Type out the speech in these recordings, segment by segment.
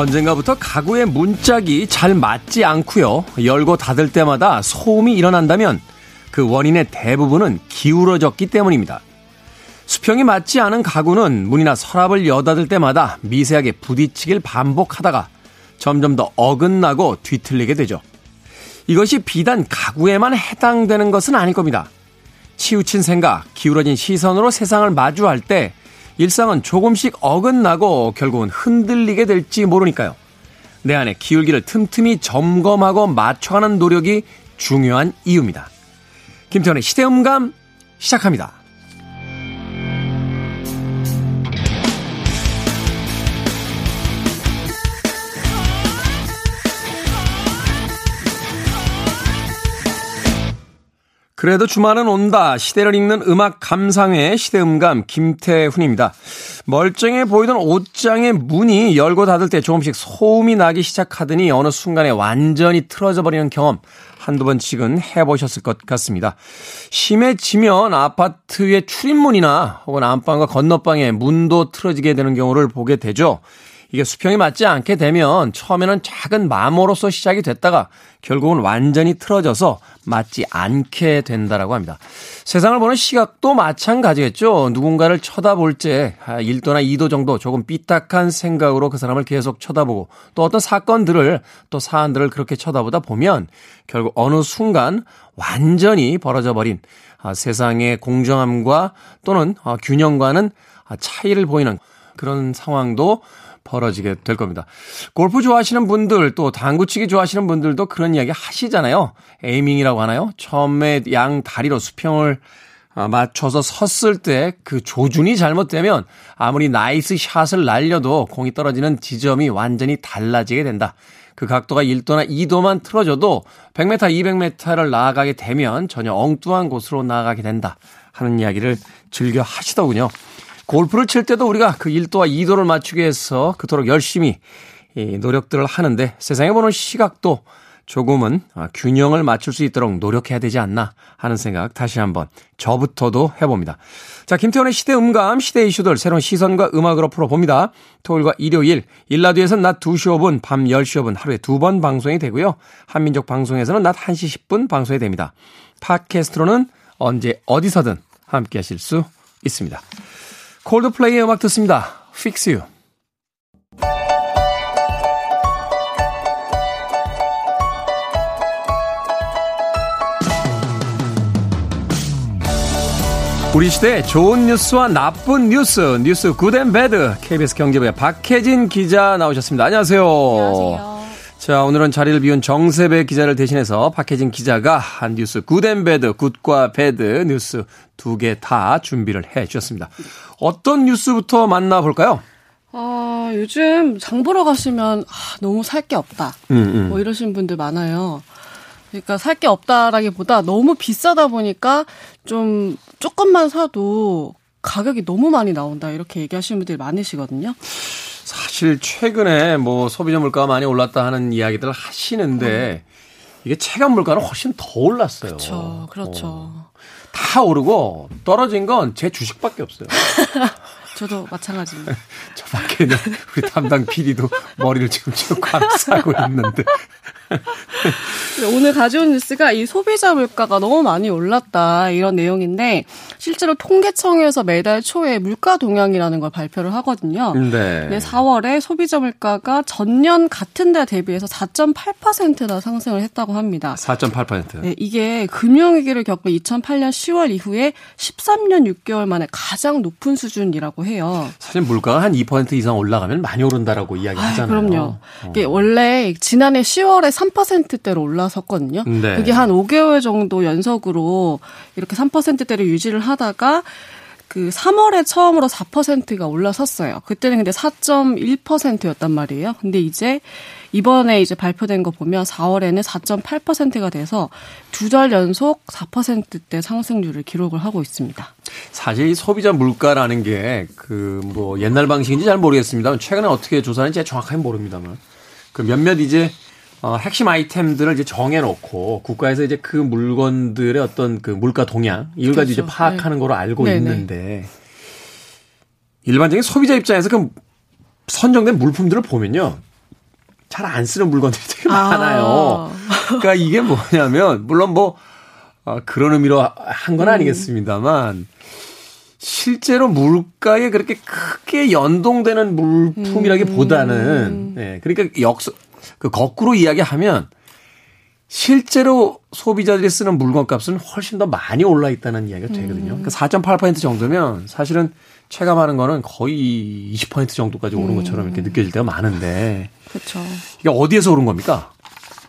언젠가부터 가구의 문짝이 잘 맞지 않고요. 열고 닫을 때마다 소음이 일어난다면 그 원인의 대부분은 기울어졌기 때문입니다. 수평이 맞지 않은 가구는 문이나 서랍을 여닫을 때마다 미세하게 부딪히길 반복하다가 점점 더 어긋나고 뒤틀리게 되죠. 이것이 비단 가구에만 해당되는 것은 아닐 겁니다. 치우친 생각, 기울어진 시선으로 세상을 마주할 때 일상은 조금씩 어긋나고 결국은 흔들리게 될지 모르니까요. 내 안에 기울기를 틈틈이 점검하고 맞춰가는 노력이 중요한 이유입니다. 김태현의 시대음감 시작합니다. 그래도 주말은 온다. 시대를 읽는 음악 감상회 시대음감 김태훈입니다. 멀쩡해 보이던 옷장의 문이 열고 닫을 때 조금씩 소음이 나기 시작하더니 어느 순간에 완전히 틀어져 버리는 경험 한두 번씩은 해보셨을 것 같습니다. 심해지면 아파트의 출입문이나 혹은 안방과 건너방의 문도 틀어지게 되는 경우를 보게 되죠. 이게 수평이 맞지 않게 되면 처음에는 작은 마모로서 시작이 됐다가 결국은 완전히 틀어져서 맞지 않게 된다라고 합니다. 세상을 보는 시각도 마찬가지겠죠. 누군가를 쳐다볼 때 1도나 2도 정도 조금 삐딱한 생각으로 그 사람을 계속 쳐다보고 또 어떤 사건들을 또 사안들을 그렇게 쳐다보다 보면 결국 어느 순간 완전히 벌어져 버린 아, 세상의 공정함과 또는 어, 균형과는 차이를 보이는 그런 상황도 벌어지게 될 겁니다. 골프 좋아하시는 분들 또 당구치기 좋아하시는 분들도 그런 이야기 하시잖아요. aiming이라고 하나요? 처음에 양 다리로 수평을 아, 맞춰서 섰을 때 그 조준이 잘못되면 아무리 nice shot을 날려도 공이 떨어지는 지점이 완전히 달라지게 된다. 그 각도가 1도나 2도만 틀어져도 100m, 200m를 나아가게 되면 전혀 엉뚱한 곳으로 나아가게 된다. 하는 이야기를 즐겨 하시더군요. 골프를 칠 때도 우리가 그 1도와 2도를 맞추기 위해서 그토록 열심히 노력들을 하는데 세상을 보는 시각도 조금은 아, 균형을 맞출 수 있도록 노력해야 되지 않나 하는 생각 다시 한번 저부터도 해봅니다. 자, 김태원의 시대 음감, 시대 이슈들 새로운 시선과 음악으로 풀어봅니다. 토요일과 일요일, 일라디오에서는 낮 2시 5분, 밤 10시 5분 하루에 두 번 방송이 되고요. 한민족 방송에서는 낮 1시 10분 방송이 됩니다. 팟캐스트로는 언제 어디서든 함께 하실 수 있습니다. 콜드플레이의 음악 듣습니다. Fix You. 우리 시대 좋은 뉴스와 나쁜 뉴스, 뉴스 Good and Bad, KBS 경제부의 박혜진 기자 나오셨습니다. 안녕하세요. 안녕하세요. 자, 오늘은 자리를 비운 정세배 기자를 대신해서 박혜진 기자가 한 뉴스 Good and Bad, good과 bad news 두 개 다 준비를 해 주셨습니다. 어떤 뉴스부터 만나볼까요? 아, 요즘 장 보러 가시면 아, 너무 살 게 없다. 음, 음. 뭐 이러신 분들 많아요. 그러니까 살 게 없다라기보다 너무 비싸다 보니까 좀 조금만 사도 가격이 너무 많이 나온다 이렇게 얘기하시는 분들이 많으시거든요. 사실 최근에 뭐 소비자 물가가 많이 올랐다 하는 이야기들 하시는데 이게 체감 물가는 훨씬 더 올랐어요. 그렇죠. 그렇죠. 어, 다 오르고 떨어진 건 제 주식밖에 없어요. 저도 마찬가지입니다. 저 밖에는 우리 담당 PD도 머리를 지금 지금 감싸고 있는데. 오늘 가져온 뉴스가 이 소비자 물가가 너무 많이 올랐다 이런 내용인데 실제로 통계청에서 매달 초에 물가 동향이라는 걸 발표를 하거든요. 네. 네, 4월에 소비자 물가가 전년 같은 달 대비해서 4.8%나 상승을 했다고 합니다. 4.8%. 네, 이게 금융위기를 겪은 2008년 10월 이후에 13년 6개월 만에 가장 높은 수준이라고 해요. 사실 물가가 한 2% 이상 올라가면 많이 오른다라고 이야기 하잖아요. 그럼요. 어. 이게 원래 지난해 10월에 3%대로 올라섰거든요. 네. 그게 한 5개월 정도 연속으로 이렇게 3%대를 유지를 하다가 그 3월에 처음으로 4%가 올라섰어요. 그때는 근데 4.1%였단 말이에요. 근데 이제 이번에 이제 발표된 거 보면 4월에는 4.8%가 돼서 두 달 연속 4%대 상승률을 기록을 하고 있습니다. 사실 이 소비자 물가라는 게 그 뭐 옛날 방식인지 잘 모르겠습니다. 최근에 어떻게 조사하는지 정확하게 모릅니다만 그 몇몇 이제 어, 핵심 아이템들을 이제 정해놓고 국가에서 이제 그 물건들의 어떤 그 물가 동향 이걸 가지고 이제 그렇죠. 파악하는 네. 거로 알고 네네. 있는데 일반적인 소비자 입장에서 그 선정된 물품들을 보면요 잘 안 쓰는 물건들이 되게 아. 많아요. 그러니까 이게 뭐냐면 물론 뭐 어, 그런 의미로 한 건 아니겠습니다만 실제로 물가에 그렇게 크게 연동되는 물품이라기보다는 음. 예, 그러니까 역서 그 거꾸로 이야기하면 실제로 소비자들이 쓰는 물건 값은 훨씬 더 많이 올라 있다는 이야기가 되거든요. 음. 그러니까 4.8% 정도면 사실은 체감하는 거는 거의 20% 정도까지 오른 것처럼 이렇게 느껴질 때가 많은데. 그렇죠. 이게 어디에서 오른 겁니까?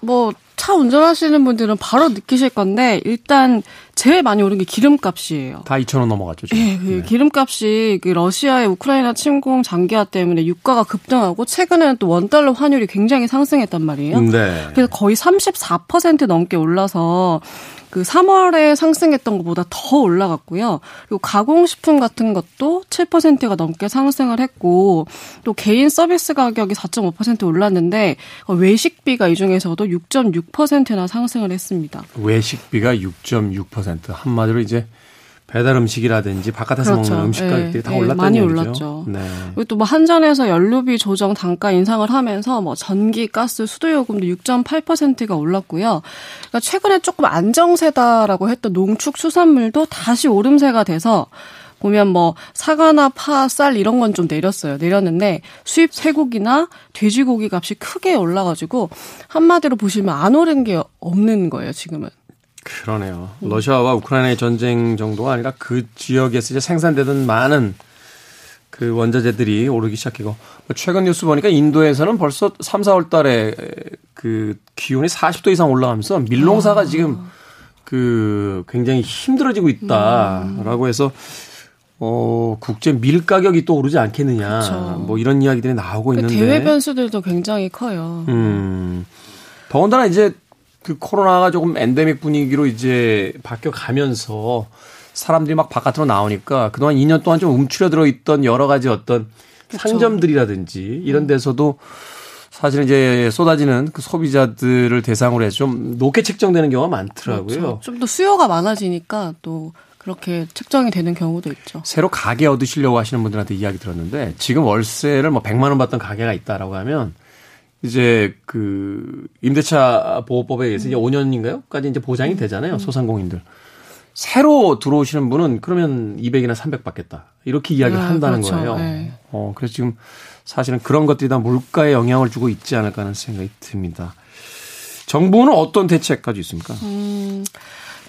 뭐 차 운전하시는 분들은 바로 느끼실 건데 일단 제일 많이 오른 게 기름값이에요. 다 2천 원 넘어갔죠. 지금. 예, 그 네. 기름값이 그 러시아의 우크라이나 침공 장기화 때문에 유가가 급등하고 최근에는 또 원달러 환율이 굉장히 상승했단 말이에요. 네. 그래서 거의 34% 넘게 올라서 그 3월에 상승했던 것보다 더 올라갔고요. 그리고 가공식품 같은 것도 7%가 넘게 상승을 했고 또 개인 서비스 가격이 4.5% 올랐는데 외식비가 이 중에서도 6.6%나 상승을 했습니다. 외식비가 6.6% 한마디로 이제 배달 음식이라든지 바깥에서 그렇죠. 먹는 음식 가격들이 네, 다 네, 올랐다는 많이 얘기죠. 올랐죠. 네. 그리고 또 뭐 한전에서 연료비 조정 단가 인상을 하면서 뭐 전기, 가스, 수도 요금도 6.8%가 올랐고요. 그러니까 최근에 조금 안정세다라고 했던 농축 수산물도 다시 오름세가 돼서 보면 뭐 사과나 파, 쌀 이런 건 좀 내렸어요. 내렸는데 수입 쇠고기나 돼지고기 값이 크게 올라가지고 한마디로 보시면 안 오른 게 없는 거예요. 지금은. 그러네요. 러시아와 우크라이나의 전쟁 정도가 아니라 그 지역에서 이제 생산되던 많은 그 원자재들이 오르기 시작하고 뭐 최근 뉴스 보니까 인도에서는 벌써 3, 4월 달에 그 기온이 40도 이상 올라가면서 밀농사가 아. 지금 그 굉장히 힘들어지고 있다라고 해서 어, 국제 밀 가격이 또 오르지 않겠느냐. 그쵸. 뭐 이런 이야기들이 나오고 그 있는데. 대외 변수들도 굉장히 커요. 음. 더군다나 이제 그 코로나가 조금 엔데믹 분위기로 이제 바뀌어 가면서 사람들이 막 바깥으로 나오니까 그동안 2년 동안 좀 움츠려들어 있던 여러 가지 어떤 그렇죠. 상점들이라든지 이런 데서도 사실 이제 쏟아지는 그 소비자들을 대상으로 해서 좀 높게 책정되는 경우가 많더라고요. 그렇죠. 좀더 수요가 많아지니까 또 그렇게 책정이 되는 경우도 있죠. 새로 가게 얻으시려고 하시는 분들한테 이야기 들었는데 지금 월세를 뭐 100만 원 받던 가게가 있다라고 하면 이제 그 임대차 보호법에 의해서 이제 5년인가요?까지 이제 보장이 되잖아요. 소상공인들. 새로 들어오시는 분은 그러면 200이나 300 받겠다. 이렇게 이야기를 아, 한다는 그렇죠. 거예요. 네. 어, 그래서 지금 사실은 그런 것들이 다 물가에 영향을 주고 있지 않을까 하는 생각이 듭니다. 정부는 어떤 대책 까지 있습니까? 음,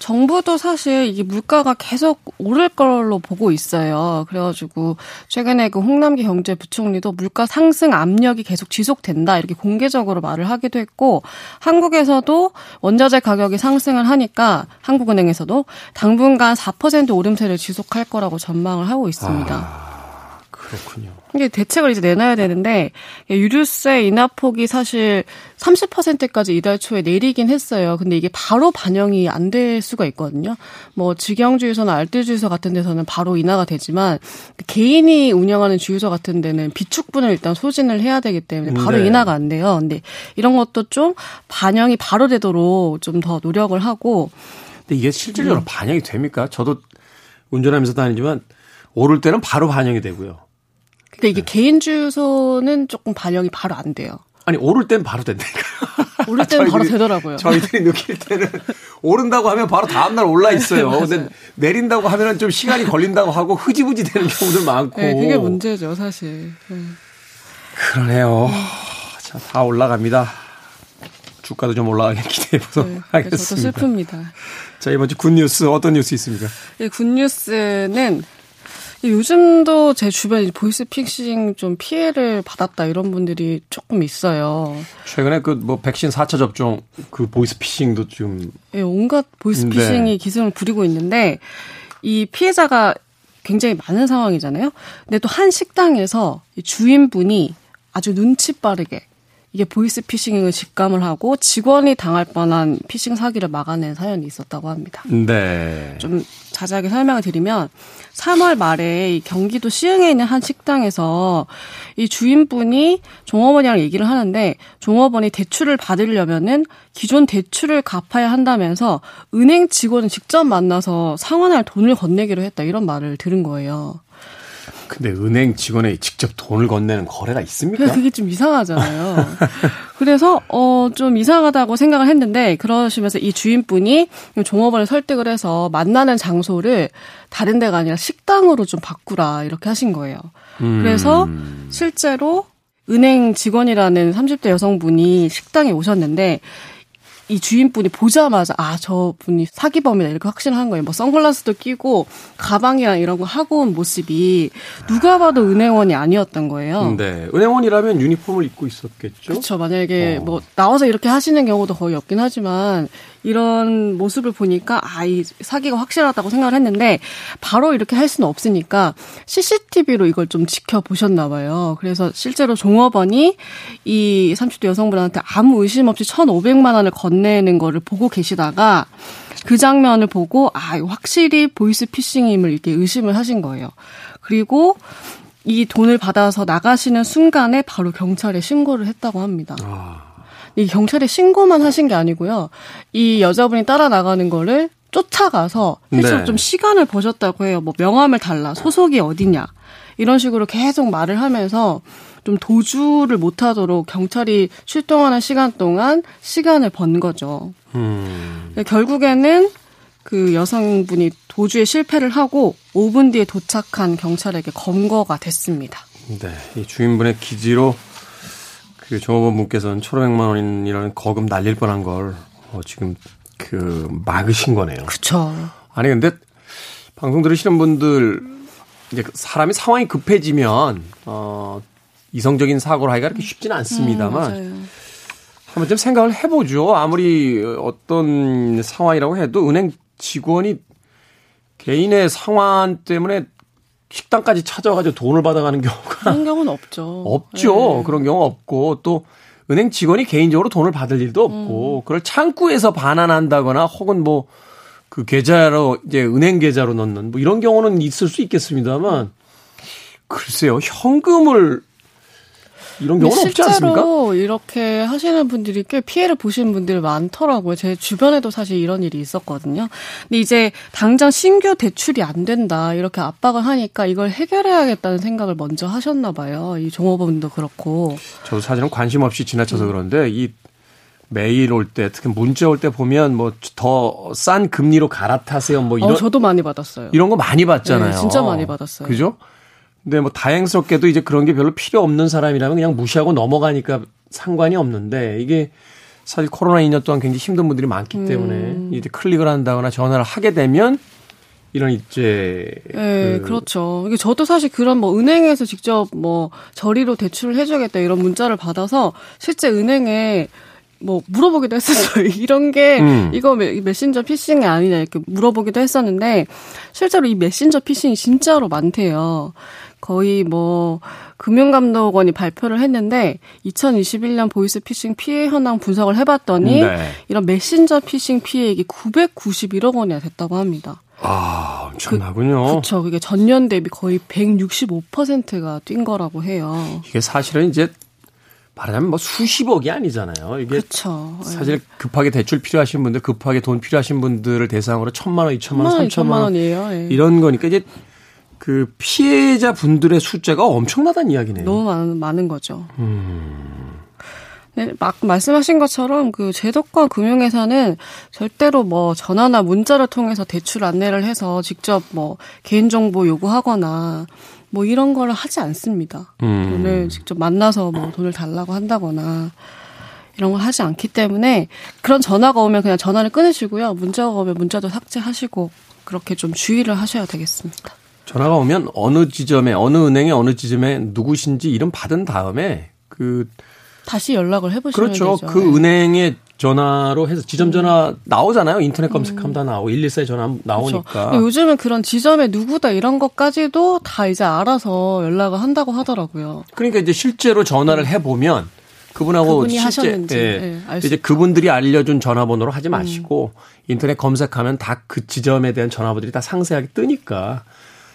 정부도 사실 이게 물가가 계속 오를 걸로 보고 있어요. 그래가지고 최근에 그 홍남기 경제부총리도 물가 상승 압력이 계속 지속된다 이렇게 공개적으로 말을 하기도 했고 한국에서도 원자재 가격이 상승을 하니까 한국은행에서도 당분간 4% 오름세를 지속할 거라고 전망을 하고 있습니다. 아, 그렇군요. 이게 대책을 이제 내놔야 되는데 유류세 인하폭이 사실 30%까지 이달 초에 내리긴 했어요. 근데 이게 바로 반영이 안 될 수가 있거든요. 뭐 직영주유소나 알뜰주유소 같은 데서는 바로 인하가 되지만 개인이 운영하는 주유소 같은 데는 비축분을 일단 소진을 해야 되기 때문에 바로 네. 인하가 안 돼요. 근데 이런 것도 좀 반영이 바로 되도록 좀 더 노력을 하고 근데 이게 실질적으로 음. 반영이 됩니까? 저도 운전하면서 다니지만 오를 때는 바로 반영이 되고요. 근데 이게 네. 개인 주소는 조금 반영이 바로 안 돼요. 아니 오를 땐 바로 된다니까. 오를 때는 바로 되더라고요. 저희들이 느낄 때는 오른다고 하면 바로 다음 날 올라 있어요. 네, 근데 내린다고 하면은 좀 시간이 걸린다고 하고 흐지부지 되는 경우들 많고. 네, 그게 문제죠, 사실. 네. 그러네요. 자, 다 올라갑니다. 주가도 좀 올라가길 기대해 보도록 네, 하겠습니다. 저도 슬픕니다. 자, 이번 주 good news 어떤 뉴스 있습니까? 네, good news는 요즘도 제 주변에 보이스피싱 좀 피해를 받았다 이런 분들이 조금 있어요. 최근에 그 뭐 백신 4차 접종 그 보이스피싱도 좀 예, 네, 온갖 보이스피싱이 네. 기승을 부리고 있는데 이 피해자가 굉장히 많은 상황이잖아요. 근데 또 한 식당에서 주인분이 아주 눈치 빠르게 이게 보이스피싱을 직감을 하고 직원이 당할 뻔한 피싱 사기를 막아낸 사연이 있었다고 합니다. 네. 좀 자세하게 설명을 드리면 3월 말에 경기도 시흥에 있는 한 식당에서 이 주인분이 종업원이랑 얘기를 하는데 종업원이 대출을 받으려면은 기존 대출을 갚아야 한다면서 은행 직원을 직접 만나서 상환할 돈을 건네기로 했다 이런 말을 들은 거예요. 근데 은행 직원에 직접 돈을 건네는 거래가 있습니까? 그게 좀 이상하잖아요. 그래서 어 좀 이상하다고 생각을 했는데 그러시면서 이 주인분이 종업원을 설득을 해서 만나는 장소를 다른 데가 아니라 식당으로 좀 바꾸라 이렇게 하신 거예요. 그래서 음. 실제로 은행 직원이라는 30대 여성분이 식당에 오셨는데 이 주인분이 보자마자 아 저분이 사기범이다 이렇게 확신한 거예요. 뭐 선글라스도 끼고 가방이랑 이런 거 하고 온 모습이 누가 봐도 은행원이 아니었던 거예요. 네, 은행원이라면 유니폼을 입고 있었겠죠. 그렇죠. 만약에 어. 뭐 나와서 이렇게 하시는 경우도 거의 없긴 하지만 이런 모습을 보니까 아, 이 사기가 확실하다고 생각을 했는데 바로 이렇게 할 수는 없으니까 CCTV로 이걸 좀 지켜보셨나 봐요. 그래서 실제로 종업원이 이 30대 여성분한테 아무 의심 없이 1,500만 원을 건네는 거를 보고 계시다가 그 장면을 보고 아, 확실히 보이스 피싱임을 이렇게 의심을 하신 거예요. 그리고 이 돈을 받아서 나가시는 순간에 바로 경찰에 신고를 했다고 합니다. 아. 이 경찰에 신고만 하신 게 아니고요. 이 여자분이 따라 나가는 거를 쫓아가서 실제로 네. 좀 시간을 보셨다고 해요. 뭐 명함을 달라, 소속이 어디냐 이런 식으로 계속 말을 하면서 좀 도주를 못하도록 경찰이 출동하는 시간 동안 시간을 번 거죠. 음. 결국에는 그 여성분이 도주에 실패를 하고 5분 뒤에 도착한 경찰에게 검거가 됐습니다. 네, 이 주인분의 기지로 그 종업원 분께서는 1,500만 원이라는 거금 날릴 뻔한 걸 어, 지금 그 막으신 거네요. 그렇죠. 아니 근데 방송 들으시는 분들 이제 그 사람이 상황이 급해지면 어 이성적인 사고를 하기가 그렇게 쉽지는 않습니다만 음, 한번 좀 생각을 해보죠. 아무리 어떤 상황이라고 해도 은행 직원이 개인의 상황 때문에 식당까지 찾아와가지고 돈을 받아가는 경우가 그런 경우는 없죠. 없죠. 네. 그런 경우 없고 또 은행 직원이 개인적으로 돈을 받을 일도 없고 음. 그걸 창구에서 반환한다거나 혹은 뭐 그 계좌로 이제 은행 계좌로 넣는 뭐 이런 경우는 있을 수 있겠습니다만 글쎄요 현금을 이런 경우는 없지 않습니까? 실제로 이렇게 하시는 분들이 꽤 피해를 보시는 분들이 많더라고요. 제 주변에도 사실 이런 일이 있었거든요. 근데 이제 당장 신규 대출이 안 된다 이렇게 압박을 하니까 이걸 해결해야겠다는 생각을 먼저 하셨나 봐요. 이 종업원도 그렇고. 저도 사실은 관심 없이 지나쳐서 음. 그런데 이 메일 올 때, 특히 문자 올 때 보면 뭐 더 싼 금리로 갈아타세요. 뭐 이런. 어, 저도 많이 받았어요. 이런 거 많이 받잖아요. 네, 진짜 많이 받았어요. 그죠? 근데 뭐 다행스럽게도 이제 그런 게 별로 필요 없는 사람이라면 그냥 무시하고 넘어가니까 상관이 없는데 이게 사실 코로나 2년 동안 굉장히 힘든 분들이 많기 때문에 음. 이제 클릭을 한다거나 전화를 하게 되면 이런 이제 네, 그 그렇죠. 이게 저도 사실 그런 뭐 은행에서 직접 뭐 저리로 대출을 해줘야겠다 이런 문자를 받아서 실제 은행에 뭐 물어보기도 했었어요. 이런 게 음. 이거 메신저 피싱이 아니냐 이렇게 물어보기도 했었는데 실제로 이 메신저 피싱이 진짜로 많대요. 거의 뭐 금융감독원이 발표를 했는데 2021년 보이스피싱 피해 현황 분석을 해봤더니 네. 이런 메신저 피싱 피해액이 991억 원이나 됐다고 합니다. 아, 엄청나군요. 그, 그렇죠. 그게 전년 대비 거의 165%가 뛴 거라고 해요. 이게 사실은 이제 말하자면 뭐 수십억이 아니잖아요. 이게 그쵸. 사실 급하게 대출 필요하신 분들, 급하게 돈 필요하신 분들을 대상으로 천만 원, 이천만 원, 삼천만 원 원이에요. 예. 이런 거니까 이제 그 피해자 분들의 숫자가 엄청나다는 이야기네요. 너무 많은, 많은 거죠. 음. 네, 막 말씀하신 것처럼 그 제도권 금융회사는 절대로 뭐 전화나 문자를 통해서 대출 안내를 해서 직접 뭐 개인정보 요구하거나 뭐 이런 거를 하지 않습니다. 음. 돈을 직접 만나서 뭐 돈을 달라고 한다거나 이런 걸 하지 않기 때문에 그런 전화가 오면 그냥 전화를 끊으시고요. 문자가 오면 문자도 삭제하시고 그렇게 좀 주의를 하셔야 되겠습니다. 전화가 오면 어느 지점에 어느 은행에 어느 지점에 누구신지 이름 받은 다음에 그 다시 연락을 해보시면 그렇죠. 되죠. 그 네. 은행에 전화로 해서 지점 전화 음. 나오잖아요. 인터넷 검색하면 다 나오고 114에 전화 나오니까. 그렇죠. 요즘은 그런 지점에 누구다 이런 것까지도 다 이제 알아서 연락을 한다고 하더라고요. 그러니까 이제 실제로 전화를 해 보면 그분하고 실제 예, 네, 이제 그분들이 알려준 전화번호로 하지 마시고 음. 인터넷 검색하면 다 그 지점에 대한 전화번호들이 다 상세하게 뜨니까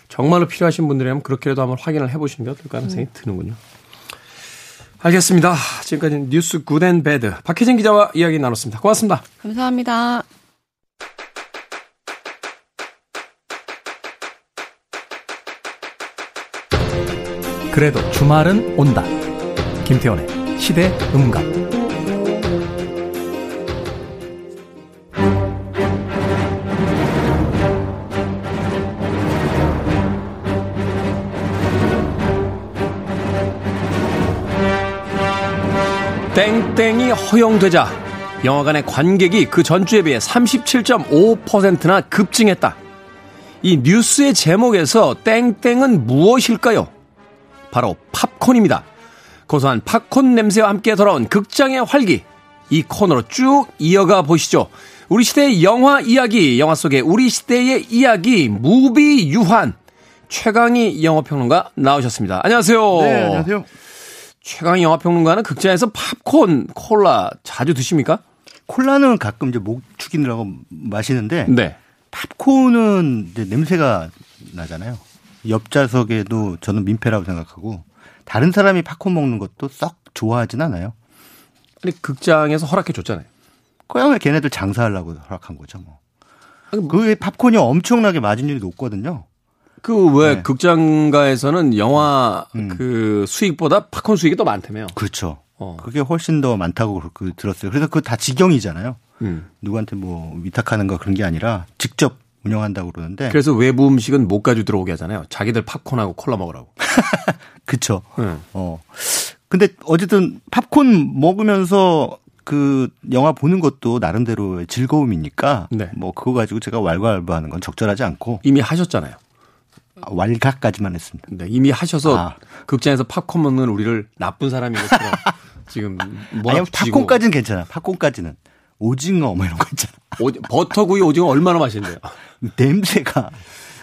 정말로 필요하신 분들이라면 그렇게라도 한번 확인을 해보시는 게 어떨까 하는 생각이 드는군요. 알겠습니다. 지금까지 뉴스 Good and Bad 박혜진 기자와 이야기 나눴습니다. 고맙습니다. 감사합니다. 그래도 주말은 온다. 김태원의 시대 음감. 땡땡이 허용되자 영화관의 관객이 그 전주에 비해 37.5%나 급증했다. 이 뉴스의 제목에서 땡땡은 무엇일까요? 바로 팝콘입니다. 고소한 팝콘 냄새와 함께 돌아온 극장의 활기. 이 코너로 쭉 이어가 보시죠. 우리 시대의 영화 이야기, 영화 속의 우리 시대의 이야기, 무비 유한. 최강희 영화평론가 나오셨습니다. 안녕하세요. 네, 안녕하세요. 최강희 영화평론가는 극장에서 팝콘, 콜라 자주 드십니까? 콜라는 가끔 이제 목 축이느라고 마시는데 네. 팝콘은 냄새가 나잖아요. 옆좌석에도 저는 민폐라고 생각하고 다른 사람이 팝콘 먹는 것도 썩 좋아하진 않아요. 아니 극장에서 허락해 줬잖아요. 그냥 걔네들 장사하려고 허락한 거죠, 뭐. 그 팝콘이 엄청나게 마진율이 높거든요. 그왜 네. 극장가에서는 영화 음. 그 수익보다 팝콘 수익이 더 많다며요. 그렇죠. 어. 그게 훨씬 더 많다고 그 들었어요. 그래서 그거 다 직영이잖아요. 음. 누구한테 뭐 위탁하는 거 그런 게 아니라 직접 운영한다고 그러는데. 그래서 외부 음식은 못 가지고 들어오게 하잖아요. 자기들 팝콘하고 콜라 먹으라고. 그쵸. 음. 어. 근데 어쨌든 팝콘 먹으면서 그 영화 보는 것도 나름대로의 즐거움이니까 네. 뭐 그거 가지고 제가 왈가왈부하는 건 적절하지 않고 이미 하셨잖아요. 왈가까지만 했습니다. 네, 이미 하셔서 아. 극장에서 팝콘 먹는 우리를 나쁜 사람인 것처럼 지금 아니 뭐라 팝콘까지는 괜찮아. 팝콘까지는 오징어 뭐 이런 거 있잖아. 버터구이 오징어 얼마나 맛있는데요. 냄새가.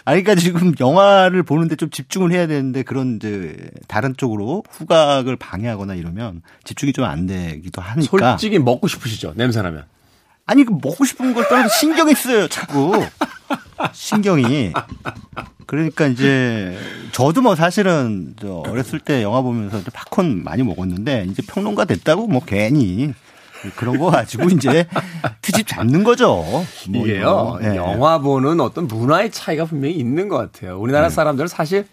아니, 그러니까 지금 영화를 보는데 좀 집중을 해야 되는데 그런 이제 다른 쪽으로 후각을 방해하거나 이러면 집중이 좀 안 되기도 하니까. 솔직히 먹고 싶으시죠? 냄새 나면. 아니, 그 먹고 싶은 걸 떠나서 신경이 쓰여요, 자꾸. 신경이. 그러니까 이제 저도 뭐 사실은 저 어렸을 때 영화 보면서 좀 팝콘 많이 먹었는데 이제 평론가 됐다고 뭐 괜히 그런 거 가지고 이제 트집 잡는 거죠. 뭐 이게요. 예. 영화 보는 어떤 문화의 차이가 분명히 있는 것 같아요. 우리나라 네. 사람들은 사실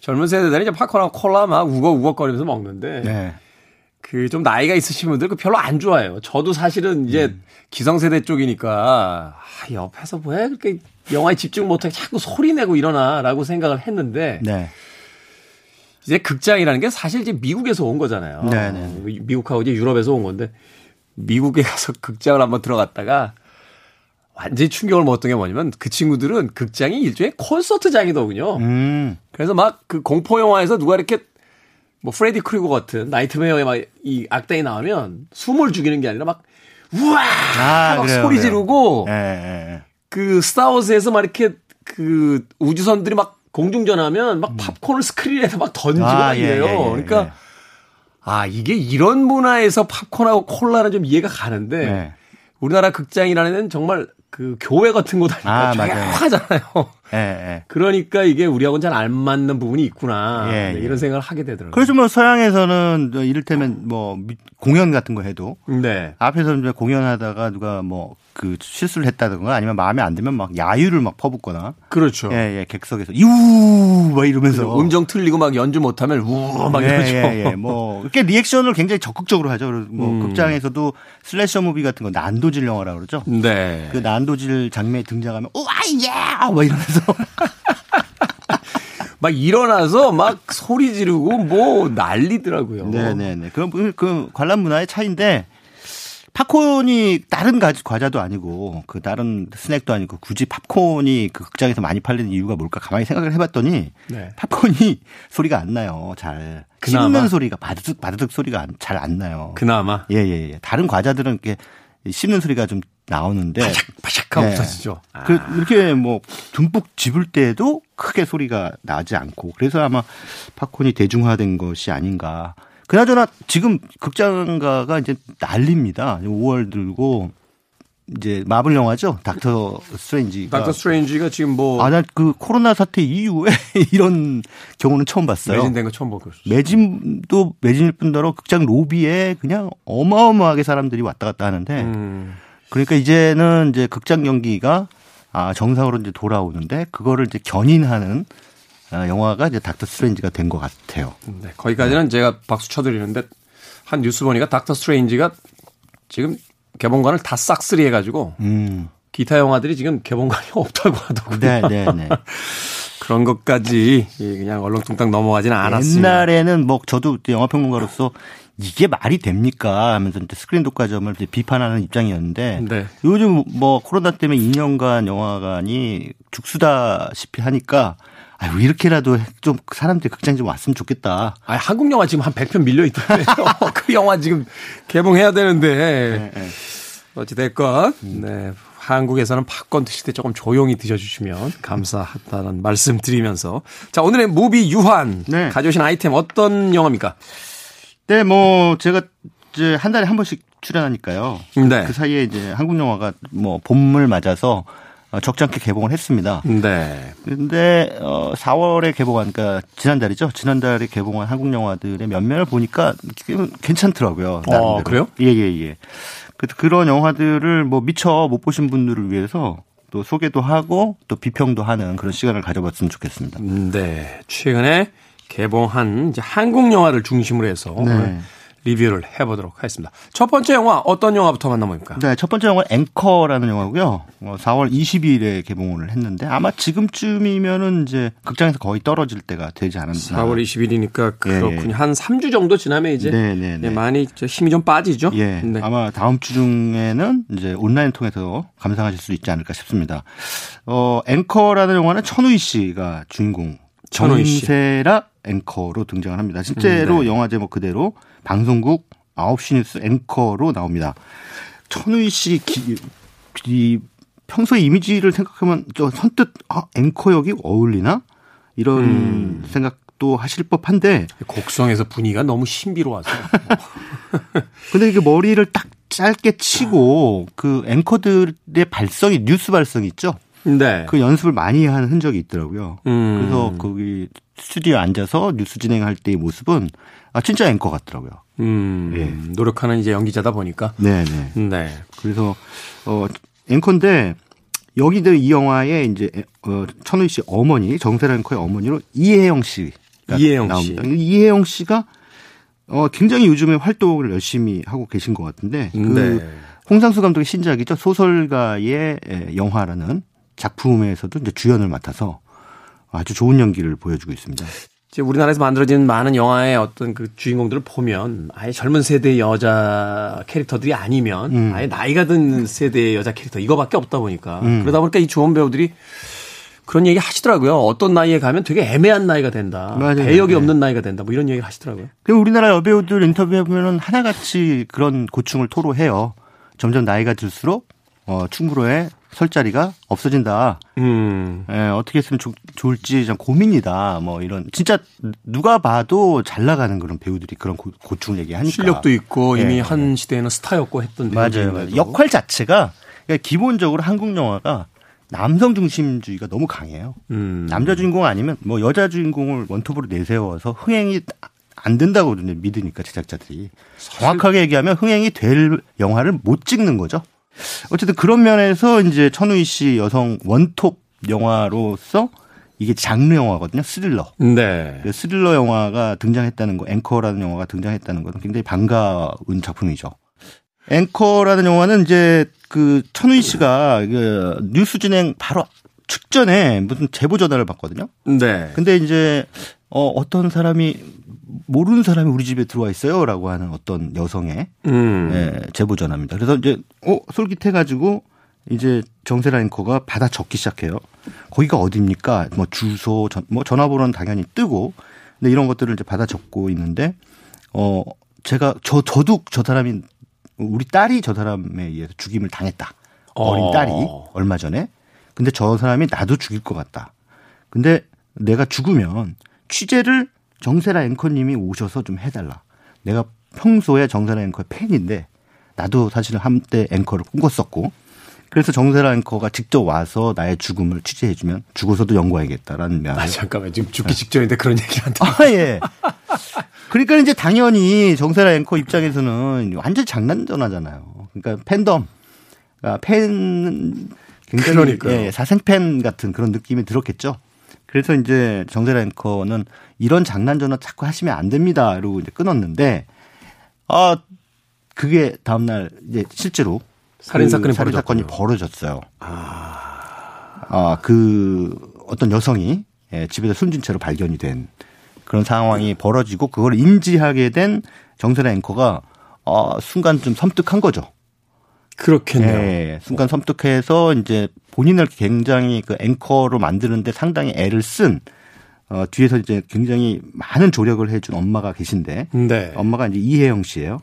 젊은 세대들은 이제 팝콘하고 콜라 막 우걱우걱거리면서 먹는데 네. 그좀 나이가 있으신 분들 그 별로 안 좋아해요. 저도 사실은 이제 음. 기성세대 쪽이니까 아, 옆에서 왜 그렇게 영화에 집중 못하게 자꾸 소리 내고 일어나라고 생각을 했는데 네. 이제 극장이라는 게 사실 이제 미국에서 온 거잖아요. 네, 네, 미국하고 이제 유럽에서 온 건데 미국에 가서 극장을 한번 들어갔다가 완전히 충격을 먹었던 게 뭐냐면 그 친구들은 극장이 일종의 콘서트장이더군요. 음. 그래서 막 그 공포 영화에서 누가 이렇게 뭐 프레디 크루거 같은 나이트메어에 막 이 악당이 나오면 숨을 죽이는 게 아니라 막 우와 아, 막 그래요, 소리 그래요. 지르고 예, 예, 예. 그 스타워즈에서 막 이렇게 그 우주선들이 막 공중전하면 막 팝콘을 스크린에서 막 던지고 음. 아, 막 예, 이래요. 예, 예, 그러니까 예. 아 이게 이런 문화에서 팝콘하고 콜라는 좀 이해가 가는데 네. 우리나라 극장이라는 데는 정말 그 교회 같은 곳 아니까 아. 조용하잖아요. 예, 예. 그러니까 이게 우리하고는 잘 안 맞는 부분이 있구나 예, 네, 예. 이런 생각을 하게 되더라고요. 그래서 뭐 서양에서는 저 이를테면 뭐 미- 공연 같은 거 해도 네. 앞에서 공연하다가 누가 뭐 그 실수를 했다든가 아니면 마음에 안 들면 막 야유를 막 퍼붓거나 그렇죠. 예, 예, 객석에서 유막 이러면서 음정 틀리고 막 연주 못하면 우막 예, 이러죠. 예, 예. 뭐 이렇게 리액션을 굉장히 적극적으로 하죠. 뭐 음. 극장에서도 슬래셔 무비 같은 거 난도질 영화라고 그러죠. 네. 그 난도질 장면에 등장하면 우와 예! 막 이러면서 막 일어나서 막 소리 지르고 뭐 난리더라고요. 네네네. 그, 그 관람 문화의 차이인데 팝콘이 다른 가- 과자도 아니고 그 다른 스낵도 아니고 굳이 팝콘이 그 극장에서 많이 팔리는 이유가 뭘까 가만히 생각을 해봤더니 네. 팝콘이 소리가 안 나요. 잘 그나마? 씹는 소리가 바드득 바드득 소리가 잘 안 나요. 그나마 예예 예. 다른 과자들은 이렇게 씹는 소리가 좀 나오는데 바삭하고 네. 없어지죠. 아. 그 이렇게 뭐 듬뿍 집을 때도 크게 소리가 나지 않고 그래서 아마 팝콘이 대중화된 것이 아닌가. 그나저나 지금 극장가가 이제 난립니다. 5월 들고 이제 마블 영화죠. 닥터 스트레인지가 닥터 스트레인지가 지금 뭐 아, 나그 코로나 사태 이후에 이런 경우는 처음 봤어요. 매진된 거 처음 보고 매진도 매진일 뿐더러 극장 로비에 그냥 어마어마하게 사람들이 왔다 갔다 하는데 음. 그러니까 이제는 이제 극장 경기가 아 정상으로 이제 돌아오는데 그거를 이제 견인하는 어, 영화가 이제 닥터 스트레인지가 된 것 같아요. 네, 거기까지는 제가 박수 쳐드리는데 한 뉴스 보니까 닥터 스트레인지가 지금 개봉관을 다 싹쓸이 해가지고 음. 기타 영화들이 지금 개봉관이 없다고 하더군요. 네, 네, 네. 그런 것까지 그냥 얼렁뚱땅 넘어가지는 않았습니다. 옛날에는 뭐 저도 영화 평론가로서 이게 말이 됩니까 하면서 스크린 독과점을 비판하는 입장이었는데 네. 요즘 뭐 코로나 때문에 2년간 영화관이 죽수다시피 하니까 아유 이렇게라도 좀 사람들이 극장 좀 왔으면 좋겠다. 아, 한국 영화 지금 한 100편 밀려 있던데요. 그 영화 지금 개봉해야 되는데. 어찌됐건, 네. 한국에서는 팝콘 드실 때 조금 조용히 드셔주시면 감사하다는 말씀 드리면서. 자, 오늘의 무비 유한. 네. 가져오신 아이템 어떤 영화입니까? 네, 뭐 제가 이제 한 달에 한 번씩 출연하니까요. 네. 그 사이에 이제 한국 영화가 뭐 봄을 맞아서 어, 적잖게 개봉을 했습니다. 네. 근데 어 4월에 개봉한 그러니까 지난달이죠. 지난달에 개봉한 한국 영화들의 면면을 보니까 괜찮더라고요. 어, 나름대로. 그래요? 예, 예, 예. 그런 영화들을 뭐 미처 못 보신 분들을 위해서 또 소개도 하고 또 비평도 하는 그런 시간을 가져봤으면 좋겠습니다. 네. 최근에 개봉한 이제 한국 영화를 중심으로 해서 네. 리뷰를 해보도록 하겠습니다. 첫 번째 영화 어떤 영화부터 만나봅니까? 네, 첫 번째 영화는 앵커라는 영화고요. 어, 4월 20일에 개봉을 했는데 아마 지금쯤이면은 이제 극장에서 거의 떨어질 때가 되지 않았나. 4월 20일이니까 그렇군요. 예, 예. 한 3주 정도 지나면 이제 네, 네, 네. 예, 많이 저 힘이 좀 빠지죠. 예. 네. 아마 다음 주 중에는 이제 온라인 통해서 감상하실 수 있지 않을까 싶습니다. 어, 앵커라는 영화는 천우희 씨가 주인공. 천우희 씨. 정세라 앵커로 등장을 합니다. 실제로 네. 영화 제목 그대로 방송국 9시 뉴스 앵커로 나옵니다. 천우희 씨 기, 이 평소의 이미지를 생각하면 저 선뜻 아, 앵커 역이 어울리나? 이런 음. 생각도 하실 법한데 곡성에서 분위기가 너무 신비로워서 근데 이게 머리를 딱 짧게 치고 그 앵커들의 발성이 뉴스 발성 있죠. 네. 그 연습을 많이 한 흔적이 있더라고요. 음. 그래서 거기 스튜디오에 앉아서 뉴스 진행할 때의 모습은 아 진짜 앵커 같더라고요. 음, 예. 노력하는 이제 연기자다 보니까 네, 네. 네. 그래서 어 앵커인데 여기도 이 영화에 이제 어 천우희 씨 어머니 정세라 앵커의 어머니로 이혜영 씨가 이혜영 나옵니다. 이혜영 씨가 어 굉장히 요즘에 활동을 열심히 하고 계신 것 같은데 그 네. 홍상수 감독의 신작이죠 소설가의 에, 영화라는 작품에서도 이제 주연을 맡아서 아주 좋은 연기를 보여주고 있습니다. 이제 우리나라에서 만들어진 많은 영화의 어떤 그 주인공들을 보면 아예 젊은 세대의 여자 캐릭터들이 아니면 음. 아예 나이가 든 세대의 여자 캐릭터 이거밖에 없다 보니까 음. 그러다 보니까 이 좋은 배우들이 그런 얘기 하시더라고요. 어떤 나이에 가면 되게 애매한 나이가 된다. 맞아요. 배역이 네. 없는 나이가 된다. 뭐 이런 얘기를 하시더라고요. 그리고 우리나라 여배우들 인터뷰해 보면은 하나같이 그런 고충을 토로해요. 점점 나이가 들수록 어, 충무로에 설 자리가 없어진다. 음. 예, 어떻게 했으면 좋, 좋을지 좀 고민이다. 뭐 이런 진짜 누가 봐도 잘 나가는 그런 배우들이 그런 고, 고충을 얘기하니까 실력도 있고 예, 이미 예. 한 시대에는 스타였고 했던 맞아요. 맞아요. 역할 자체가 그러니까 기본적으로 한국 영화가 남성 중심주의가 너무 강해요. 음. 남자 주인공 아니면 뭐 여자 주인공을 원톱으로 내세워서 흥행이 안 된다고 믿으니까 제작자들이 정확하게 얘기하면 흥행이 될 영화를 못 찍는 거죠. 어쨌든 그런 면에서 이제 천우희 씨 여성 원톱 영화로서 이게 장르 영화거든요. 스릴러. 네. 그 스릴러 영화가 등장했다는 거, 앵커라는 영화가 등장했다는 것은 굉장히 반가운 작품이죠. 앵커라는 영화는 이제 그 천우희 씨가 그 뉴스 진행 바로 직전에 무슨 제보 전화를 받거든요. 네. 근데 이제 어 어떤 사람이 모르는 사람이 우리 집에 들어와 있어요라고 하는 어떤 여성의 음. 예, 제보 전화입니다. 그래서 이제 어 솔깃해 가지고 이제 정세라 앵커가 받아 적기 시작해요. 거기가 어디입니까? 뭐 주소, 전, 뭐 전화번호는 당연히 뜨고, 근데 이런 것들을 이제 받아 적고 있는데, 어 제가 저 저도 저 사람이 우리 딸이 저 사람에 의해서 죽임을 당했다. 어린 어. 딸이 얼마 전에. 근데 저 사람이 나도 죽일 것 같다. 근데 내가 죽으면 취재를 정세라 앵커님이 오셔서 좀 해달라. 내가 평소에 정세라 앵커의 팬인데 나도 사실은 한때 앵커를 꿈꿨었고 그래서 정세라 앵커가 직접 와서 나의 죽음을 취재해주면 죽어서도 연구하겠다라는 면. 아, 잠깐만. 지금 죽기 직전인데 그런 얘기를 한다. 아, 예. 그러니까 이제 당연히 정세라 앵커 입장에서는 완전 장난 전화잖아요. 그러니까 팬덤. 그러니까 팬 굉장히. 예, 사생 팬 같은 그런 느낌이 들었겠죠. 그래서 이제 정세라 앵커는 이런 장난 전화 자꾸 하시면 안 됩니다. 이러고 이제 끊었는데 아 그게 다음 날 이제 실제로 살인 사건이 그 살인 사건이 벌어졌어요. 아, 그 어떤 여성이 예, 집에서 숨진 채로 발견이 된 그런 상황이 벌어지고 그걸 인지하게 된 정세라 앵커가 어, 순간 좀 섬뜩한 거죠. 그렇겠네요. 예, 순간 섬뜩해서 이제 본인을 굉장히 그 앵커로 만드는데 상당히 애를 쓴 어, 뒤에서 이제 굉장히 많은 조력을 해준 엄마가 계신데 네. 엄마가 이제 이혜영 씨예요.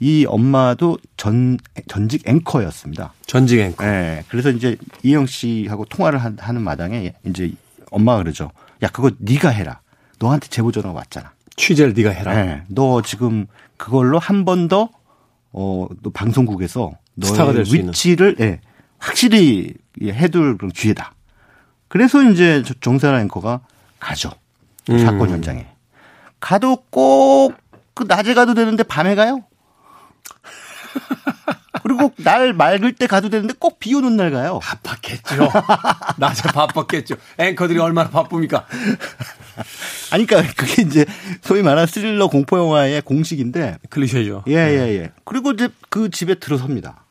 이 엄마도 전 전직 앵커였습니다. 전직 앵커. 예. 그래서 이제 이영 씨하고 통화를 한- 하는 마당에 이제 엄마가 그러죠. 야, 그거 네가 해라. 너한테 제보 전화가 왔잖아. 취재를 네가 해라. 예. 너 지금 그걸로 한 번 더 어, 또 방송국에서 스타가 너의 될수 있는. 위치를 예, 확실히 예, 해둘 그런 기회다. 그래서 이제 저- 정선아 앵커가 가죠. 그 음. 사건 현장에. 가도 꼭 그 낮에 가도 되는데 밤에 가요. 그리고 날 맑을 때 가도 되는데 꼭 비 오는 날 가요. 바빴겠죠. 낮에 바빴겠죠. 앵커들이 얼마나 바쁩니까? 아니, 그러니까 그게 이제 소위 말하는 스릴러 공포 영화의 공식인데, 클리셰죠. 예, 예, 예. 그리고 이제 그 집에 들어섭니다.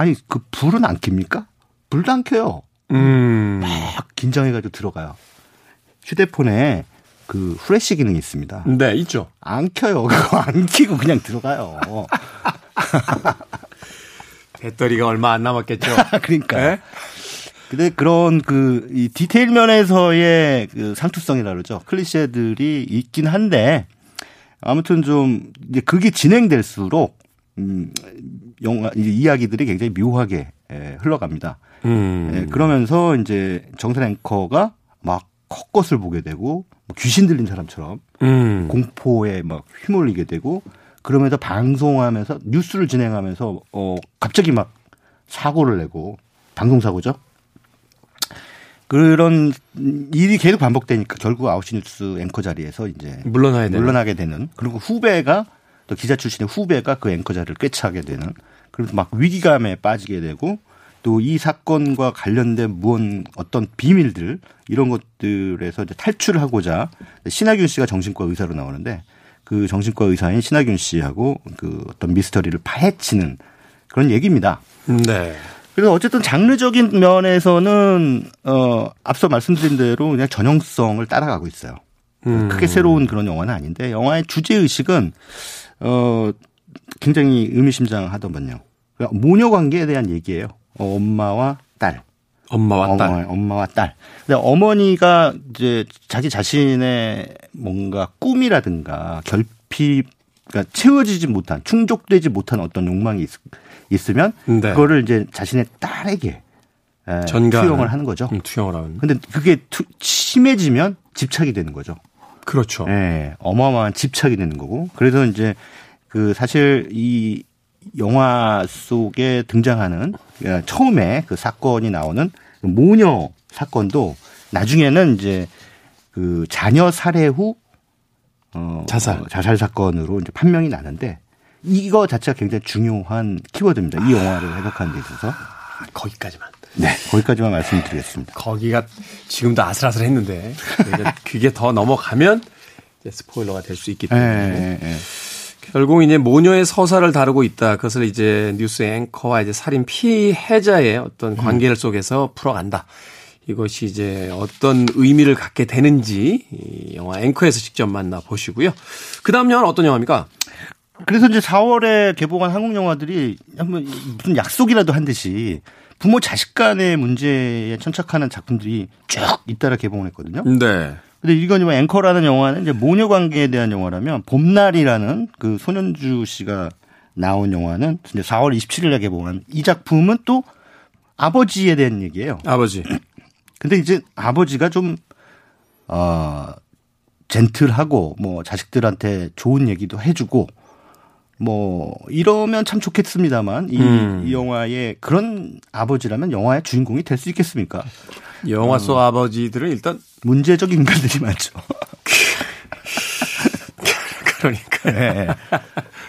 아니, 그 불은 안 켭니까? 불도 안 켜요. 음. 막 긴장해가지고 들어가요. 휴대폰에 그 후레쉬 기능이 있습니다. 네, 있죠. 안 켜요. 그거 안 켜고 그냥 들어가요. 배터리가 얼마 안 남았겠죠. 그러니까. 예? 근데 그런 그 이 디테일 면에서의 그 상투성이라 그러죠. 클리셰들이 있긴 한데 아무튼 좀 이제 그게 진행될수록 음 영화 이 이야기들이 굉장히 묘하게 예, 흘러갑니다. 음. 예, 그러면서 이제 정선 앵커가 막 헛것을 보게 되고 뭐 귀신 들린 사람처럼 음. 공포에 막 휘몰리게 되고 그러면서 방송하면서 뉴스를 진행하면서 어 갑자기 막 사고를 내고 방송 사고죠. 그런 일이 계속 반복되니까 결국 아웃시 뉴스 앵커 자리에서 이제 물러나야. 물러나게 되는 그리고 후배가 또 기자 출신의 후배가 그 앵커 자리를 꿰차게 되는 그래서 막 위기감에 빠지게 되고 또 이 사건과 관련된 무언 어떤 비밀들 이런 것들에서 이제 탈출을 하고자 신하균 씨가 정신과 의사로 나오는데 그 정신과 의사인 신하균 씨하고 그 어떤 미스터리를 파헤치는 그런 얘기입니다. 네. 그래서 어쨌든 장르적인 면에서는 어 앞서 말씀드린 대로 그냥 전형성을 따라가고 있어요. 음. 크게 새로운 그런 영화는 아닌데 영화의 주제 의식은 어 굉장히 의미심장하더만요. 그러니까 모녀 관계에 대한 얘기예요. 어, 엄마와 딸. 엄마와 딸. 어머, 엄마와 딸. 근데 어머니가 이제 자기 자신의 뭔가 꿈이라든가 결핍, 그러니까 채워지지 못한, 충족되지 못한 어떤 욕망이 있, 으면 네. 그거를 이제 자신의 딸에게 에, 전가하는. 투영을 하는 거죠. 음, 투영을 하는. 근데 그게 투- 심해지면 집착이 되는 거죠. 그렇죠. 예, 어마어마한 집착이 되는 거고. 그래서 이제 그 사실 이 영화 속에 등장하는 예, 처음에 그 사건이 나오는 그 모녀 사건도 나중에는 이제 그 자녀 살해 후 어, 자살. 어, 자살 사건으로 이제 판명이 나는데 이거 자체가 굉장히 중요한 키워드입니다. 이 영화를 해석하는 데 있어서. 아, 거기까지만. 네, 거기까지만 말씀드리겠습니다. 거기가 지금도 아슬아슬했는데 이제 그게 더 넘어가면 이제 스포일러가 될 수 있기 예, 때문에 예, 예. 결국 이제 모녀의 서사를 다루고 있다. 그것을 이제 뉴스 앵커와 이제 살인 피해자의 어떤 관계를 속에서 풀어간다. 이것이 이제 어떤 의미를 갖게 되는지 이 영화 앵커에서 직접 만나 보시고요. 그 다음 영화는 어떤 영화입니까? 그래서 이제 4월에 개봉한 한국 영화들이 한번 무슨 약속이라도 한 듯이 부모 자식 간의 문제에 천착하는 작품들이 쭉 잇따라 개봉을 했거든요. 네. 근데 이건 뭐 앵커라는 영화는 이제 모녀 관계에 대한 영화라면 봄날이라는 그 손현주 씨가 나온 영화는 이제 4월 27일에 개봉한 이 작품은 또 아버지에 대한 얘기예요. 아버지. 근데 이제 아버지가 좀, 어, 젠틀하고 뭐 자식들한테 좋은 얘기도 해주고 뭐 이러면 참 좋겠습니다만 이, 음. 이 영화의 그런 아버지라면 영화의 주인공이 될 수 있겠습니까? 영화 속 아버지들은 일단 문제적 인간들이 많죠. 그러니까 예, 예.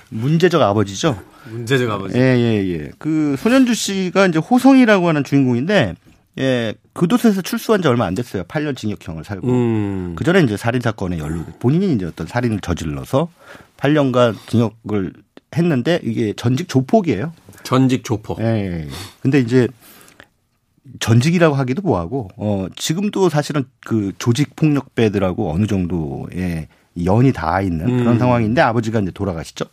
문제적 아버지죠. 문제적 아버지. 예, 예, 예. 그 손현주 씨가 이제 호성이라고 하는 주인공인데, 예, 교도소에서 출소한 지 얼마 안 됐어요. 8년 징역형을 살고. 음. 그 전에 이제 살인 사건에 연루 본인이 이제 어떤 살인을 저질러서 8년간 징역을 했는데 이게 전직 조폭이에요. 전직 조폭. 예. 예. 근데 이제 전직이라고 하기도 뭐하고 어 지금도 사실은 그 조직 폭력배들하고 어느 정도의 연이 닿아 있는 그런 음. 상황인데 아버지가 이제 돌아가시죠.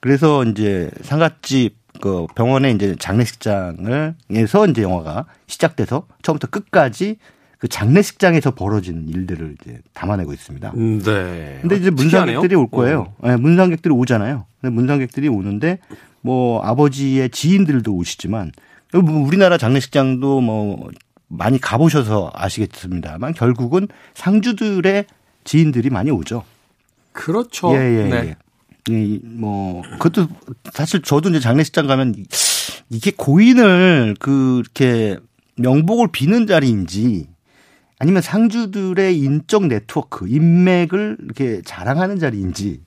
그래서 이제 상갓집 그 병원에 이제 장례식장을에서 이제 영화가 시작돼서 처음부터 끝까지 그 장례식장에서 벌어지는 일들을 이제 담아내고 있습니다. 음, 네. 근데 이제 어, 문상객들이. 올 거예요. 네, 문상객들이 오잖아요. 근데 문상객들이 오는데 뭐 아버지의 지인들도 오시지만 뭐 우리나라 장례식장도 뭐 많이 가보셔서 아시겠습니다만 결국은 상주들의 지인들이 많이 오죠. 그렇죠. 예, 예, 네. 예. 이, 뭐, 그것도 사실 저도 이제 장례식장 가면 이- 이게 고인을 그렇게 명복을 비는 자리인지 아니면 상주들의 인적 네트워크, 인맥을 이렇게 자랑하는 자리인지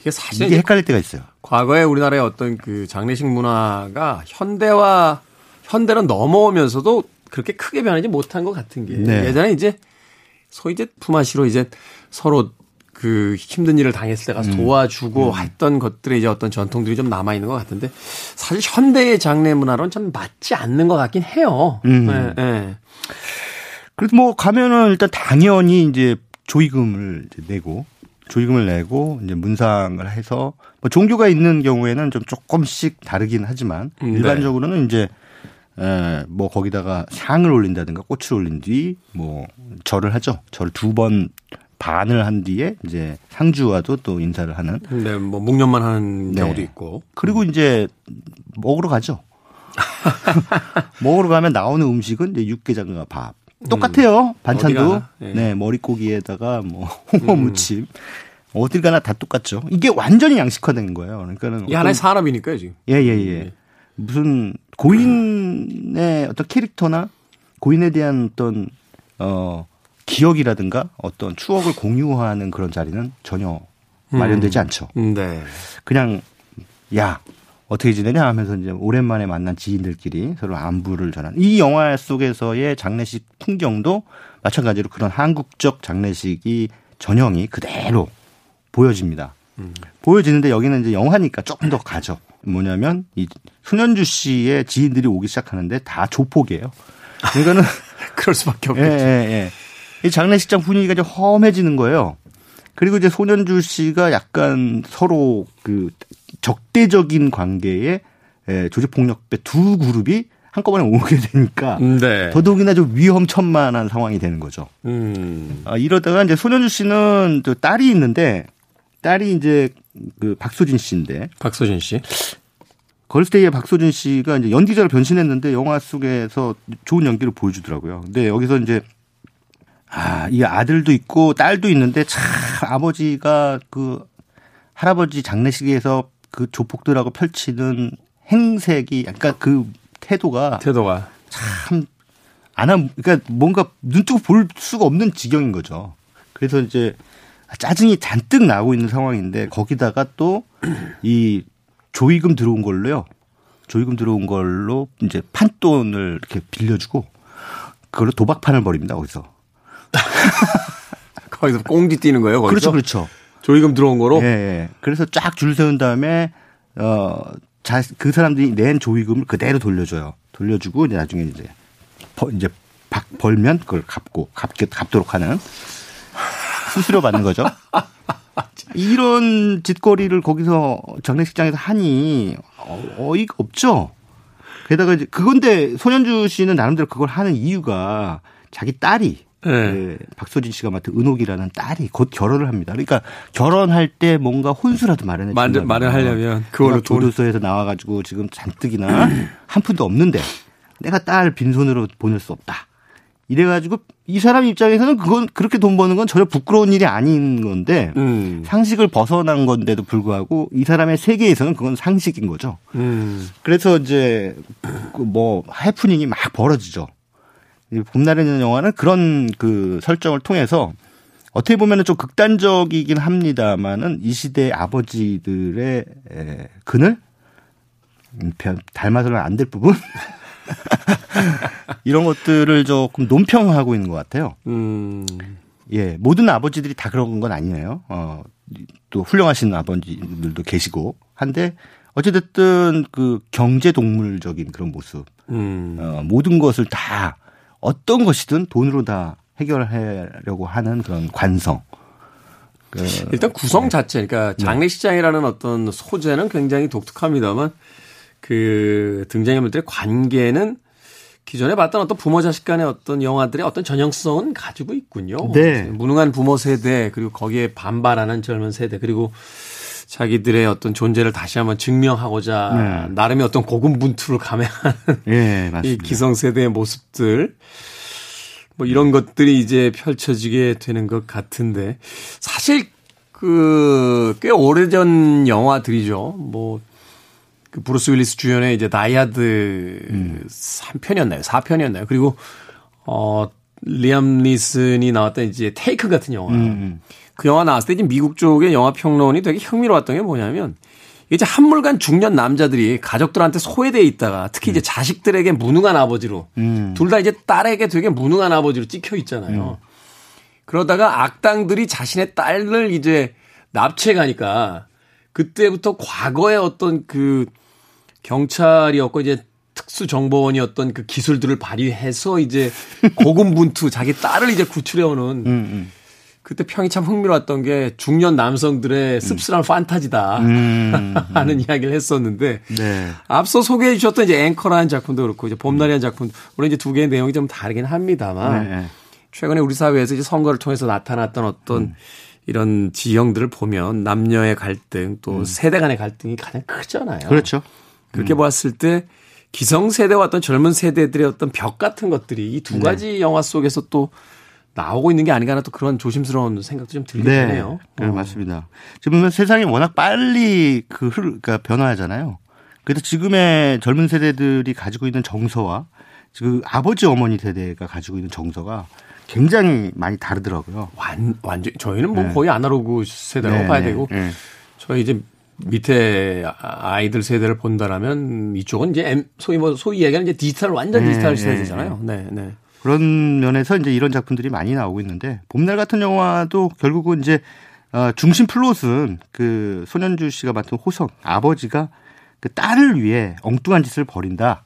이게 사실 이게 헷갈릴 때가 있어요. 과거에 우리나라의 어떤 그 장례식 문화가 현대와 현대로 넘어오면서도 그렇게 크게 변하지 못한 것 같은 게 네. 예전에 이제 소위 이제 품앗이로 이제 서로 그 힘든 일을 당했을 때 음. 가서 도와주고 했던 것들의 이제 어떤 전통들이 좀 남아 있는 것 같은데 사실 현대의 장례 문화로는 참 맞지 않는 것 같긴 해요. 음. 네, 네. 그래서 뭐 가면은 일단 당연히 이제 조의금을 이제 내고 조의금을 내고 이제 문상을 해서 뭐 종교가 있는 경우에는 좀 조금씩 다르긴 하지만 음, 네. 일반적으로는 이제 에, 뭐 거기다가 상을 올린다든가 꽃을 올린 뒤 뭐 절을 하죠. 절을 두 번 반을 한 뒤에 이제 상주와도 또 인사를 하는 근데 뭐 묵념만 하는 네. 경우도 있고. 그리고 이제 먹으러 가죠. 먹으러 가면 나오는 음식은 이제 육개장과 밥. 똑같아요. 반찬도. 음. 가나? 예. 네, 머릿고기에다가 뭐 홍어 무침. 어딜 가나 다 똑같죠. 이게 완전히 양식화된 거예요. 그러니까는 이게 하나의 산업이니까요, 지금. 예, 예, 예. 무슨 고인의 어떤 캐릭터나 고인에 대한 어떤 어 기억이라든가 어떤 추억을 공유하는 그런 자리는 전혀 마련되지 않죠. 음, 네. 그냥 야 어떻게 지내냐 하면서 이제 오랜만에 만난 지인들끼리 서로 안부를 전하는 이 영화 속에서의 장례식 풍경도 마찬가지로 그런 한국적 장례식이 전형이 그대로 보여집니다. 보여지는데 여기는 이제 영화니까 조금 더 가죠. 뭐냐면 이 손현주 씨의 지인들이 오기 시작하는데 다 조폭이에요. 그러니까는 그럴 수밖에 예, 없겠죠. 예, 예. 이 장례식장 분위기가 좀 험해지는 거예요. 그리고 이제 손현주 씨가 약간 서로 그 적대적인 관계에 예, 조직 폭력배 두 그룹이 한꺼번에 오게 되니까 네. 더더욱이나 좀 위험천만한 상황이 되는 거죠. 음. 아, 이러다가 이제 손현주 씨는 또 딸이 있는데 딸이 이제 그 박소진 씨인데 박서진 씨. 걸스데이의 박소진 씨가 이제 연기자로 변신했는데 영화 속에서 좋은 연기를 보여주더라고요. 근데 여기서 이제 아, 이 아들도 있고 딸도 있는데 참 아버지가 그 할아버지 장례식에서 그 조폭들하고 펼치는 행색이 약간 그 태도가 태도가. 참, 안 함, 그러니까 뭔가 눈 뜨고 볼 수가 없는 지경인 거죠. 그래서 이제 짜증이 잔뜩 나고 있는 상황인데 거기다가 또 이 조의금 들어온 걸로요. 조의금 들어온 걸로 이제 판돈을 이렇게 빌려주고 그걸로 도박판을 벌입니다, 거기서. 거기서 꽁지 뛰는 거예요, 거기서. 그렇죠, 그렇죠. 조의금 들어온 거로. 예, 예. 그래서 쫙 줄 세운 다음에 어, 자, 그 사람들이 낸 조의금을 그대로 돌려줘요. 돌려주고 이제 나중에 이제 벌, 이제 박 벌면 그걸 갚고 갚게 갚도록 하는 수수료 받는 거죠. 이런 짓거리를 거기서 장례식장에서 하니 어, 어이가 없죠. 게다가 이제 그건데 손현주 씨는 나름대로 그걸 하는 이유가 자기 딸이 네. 그 박소진 씨가 맡은 은옥이라는 딸이 곧 결혼을 합니다. 그러니까 결혼할 때 뭔가 혼수라도 마련해 마- 준다면 마련하려면 그걸로 교도소에서 나와가지고 지금 잔뜩이나 한 푼도 없는데 내가 딸 빈손으로 보낼 수 없다. 이래가지고 이 사람 입장에서는 그건 그렇게 돈 버는 건 전혀 부끄러운 일이 아닌 건데 음. 상식을 벗어난 건데도 불구하고 이 사람의 세계에서는 그건 상식인 거죠. 음. 그래서 이제 그뭐 해프닝이 막 벌어지죠. 이 봄날에는 영화는 그런 그 설정을 통해서 어떻게 보면은 좀 극단적이긴 합니다만은 이 시대의 아버지들의 에, 그늘 닮아서는 안 될 부분 이런 것들을 조금 논평하고 있는 것 같아요. 음. 예, 모든 아버지들이 다 그런 건 아니에요. 어, 또 훌륭하신 아버지들도 계시고 한데 어찌됐든 그 경제 동물적인 그런 모습, 음. 어, 모든 것을 다 어떤 것이든 돈으로 다 해결하려고 하는 그런 관성. 그 일단 구성 자체, 그러니까 네. 장례식장이라는 어떤 소재는 굉장히 독특합니다만 그 등장인물들의 관계는 기존에 봤던 어떤 부모 자식 간의 어떤 영화들의 어떤 전형성은 가지고 있군요. 네. 무능한 부모 세대 그리고 거기에 반발하는 젊은 세대 그리고 자기들의 어떤 존재를 다시 한번 증명하고자 네. 나름의 어떤 고군분투를 감행하는 예, 이. 기성세대의 모습들 뭐 이런 것들이 이제 펼쳐지게 되는 것 같은데 사실 그 꽤 오래전 영화들이죠. 뭐 그 브루스 윌리스 주연의 이제 다이하드 음. 3편이었나요? 4편이었나요? 그리고 어 리암 니슨이 나왔던 이제 테이큰 같은 영화. 음. 그 영화 나왔을 때 이제 미국 쪽의 영화 평론이 되게 흥미로웠던 게 뭐냐면 이제 한물간 중년 남자들이 가족들한테 소외돼 있다가 특히 이제 자식들에게 무능한 아버지로 음. 둘다 이제 딸에게 되게 무능한 아버지로 찍혀 있잖아요. 그러다가 악당들이 자신의 딸을 이제 납치해 가니까 그때부터 과거의 어떤 그 경찰이었고 이제 특수정보원이었던 그 기술들을 발휘해서 이제 고군분투 자기 딸을 이제 구출해오는 음, 음. 그때 평이 참 흥미로웠던 게 중년 남성들의 씁쓸한 판타지다 음. 하는 이야기를 했었는데 네. 앞서 소개해 주셨던 이제 앵커라는 작품도 그렇고 이제 봄날이라는 작품 물론 이제 두 개의 내용이 좀 다르긴 합니다만 네. 최근에 우리 사회에서 이제 선거를 통해서 나타났던 어떤 이런 지형들을 보면 남녀의 갈등 또 세대 간의 갈등이 가장 크잖아요. 그렇죠. 그렇게 보았을 때 기성세대와 어떤 젊은 세대들의 어떤 벽 같은 것들이 이두 네. 가지 영화 속에서 또 나오고 있는 게 아닌가 하는 또 그런 조심스러운 생각도 좀 들게 네. 되네요. 네, 어. 맞습니다. 지금 세상이 워낙 빨리 그 흐르, 그러니까 변화하잖아요. 그래서 지금의 젊은 세대들이 가지고 있는 정서와 지금 아버지 어머니 세대가 가지고 있는 정서가 굉장히 많이 다르더라고요. 완, 완전, 저희는 뭐 네. 거의 아날로그 세대라고 네, 봐야 네, 되고, 네. 저희 이제 밑에 아이들 세대를 본다라면 이쪽은 이제 M, 소위 뭐, 소위 얘기하는 이제 디지털, 완전 네, 디지털 네, 세대잖아요. 네, 네. 그런 면에서 이제 이런 작품들이 많이 나오고 있는데 봄날 같은 영화도 결국은 이제 어, 중심 플롯은 그 손현주 씨가 맡은 호성 아버지가 그 딸을 위해 엉뚱한 짓을 벌인다.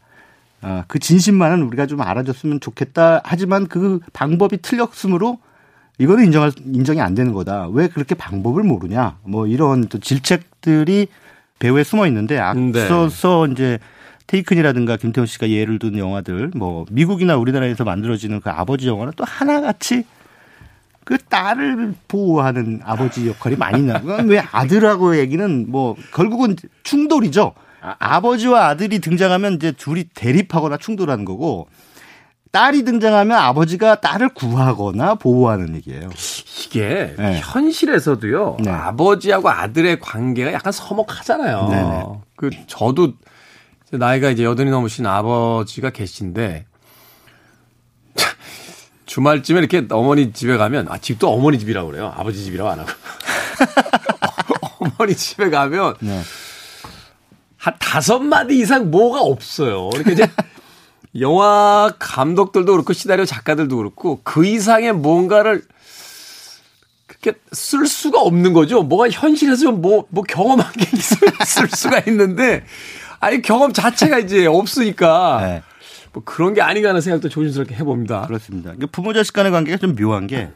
어, 그 진심만은 우리가 좀 알아줬으면 좋겠다. 하지만 그 방법이 틀렸으므로 이거는 인정할 인정이 안 되는 거다. 왜 그렇게 방법을 모르냐? 뭐 이런 또 질책들이 배우에 숨어 있는데 앞서서 이제 테이큰이라든가 김태훈 씨가 예를 든 영화들 뭐 미국이나 우리나라에서 만들어지는 그 아버지 영화는 또 하나같이 그 딸을 보호하는 아버지 역할이 많이 나고 왜 아들하고 얘기는 뭐 결국은 충돌이죠. 아버지와 아들이 등장하면 이제 둘이 대립하거나 충돌하는 거고 딸이 등장하면 아버지가 딸을 구하거나 보호하는 얘기예요. 이게 네. 현실에서도요, 네. 아버지하고 아들의 관계가 약간 서먹하잖아요. 네네. 그, 저도 나이가 이제 여든이 넘으신 아버지가 계신데, 주말쯤에 이렇게 어머니 집에 가면, 아, 집도 어머니 집이라고 그래요. 아버지 집이라고 안 하고. 어머니 집에 가면, 네. 한 다섯 마디 이상 뭐가 없어요. 그러니까 이제 영화 감독들도 그렇고 시나리오 작가들도 그렇고 그 이상의 뭔가를 그렇게 쓸 수가 없는 거죠. 뭐가 현실에서 뭐, 뭐 경험한 게쓸 수가 있는데 아니 경험 자체가 이제 없으니까 네. 뭐 그런 게 아닌가 하는 생각도 조심스럽게 해봅니다. 그렇습니다. 그러니까 부모 자식 간의 관계가 좀 묘한 게,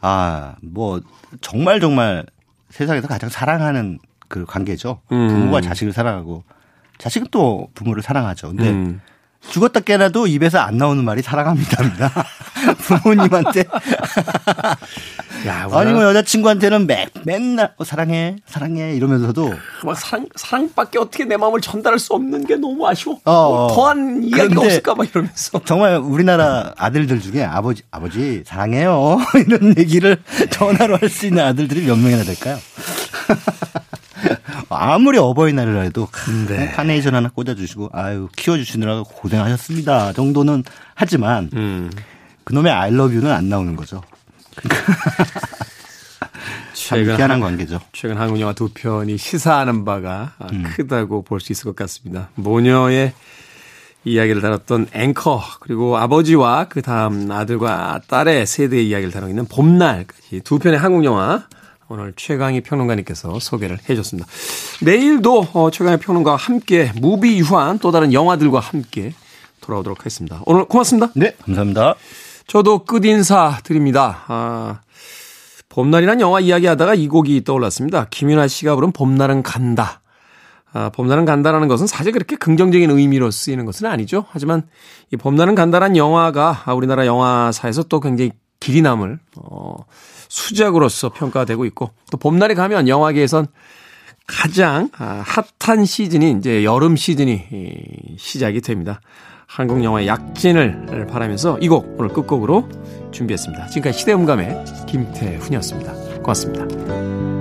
아, 뭐, 정말 정말 세상에서 가장 사랑하는 그 관계죠. 음. 부모가 자식을 사랑하고, 자식은 또 부모를 사랑하죠. 근데 음. 죽었다 깨나도 입에서 안 나오는 말이 사랑합니다입니다. 부모님한테. 야, 아니, 뭐 여자친구한테는 매, 맨날, 어, 사랑해, 사랑해, 이러면서도. 막 사랑, 사랑밖에 어떻게 내 마음을 전달할 수 없는 게 너무 아쉬워. 어, 뭐 어. 더한 이야기가 그런데 없을까 막 이러면서. 정말 우리나라 아들들 중에 아버지, 아버지, 사랑해요. 이런 얘기를 전화로 할 수 있는 아들들이 몇 명이나 될까요? 아무리 어버이날이라 해도 네. 카네이션 하나 꽂아주시고, 아유, 키워주시느라 고생하셨습니다. 정도는 하지만, 음. 그놈의 I love you는 안 나오는 거죠. 참 최근 희한한 한- 관계죠. 최근 한국 영화 두 편이 시사하는 바가 아, 음. 크다고 볼 수 있을 것 같습니다. 모녀의 이야기를 다뤘던 앵커 그리고 아버지와 그 다음 아들과 딸의 세대의 이야기를 다루고 있는 봄날까지 두 편의 한국 영화 오늘 최강희 평론가님께서 소개를 해줬습니다. 내일도 어, 최강희 평론가와 함께 무비 유한 또 다른 영화들과 함께 돌아오도록 하겠습니다. 오늘 고맙습니다. 네, 감사합니다. 저도 끝인사 드립니다. 아, 봄날이란 영화 이야기하다가 이 곡이 떠올랐습니다. 김윤아 씨가 부른 봄날은 간다. 아, 봄날은 간다라는 것은 사실 그렇게 긍정적인 의미로 쓰이는 것은 아니죠. 하지만 이 봄날은 간다란 영화가 우리나라 영화사에서 또 굉장히 길이 남을 어, 수작으로서 평가되고 있고 또 봄날이 가면 영화계에선 가장 아, 핫한 시즌이 이제 여름 시즌이 시작이 됩니다. 한국 영화의 약진을 바라면서 이 곡 오늘 끝곡으로 준비했습니다. 지금까지 시대음감의 김태훈이었습니다. 고맙습니다.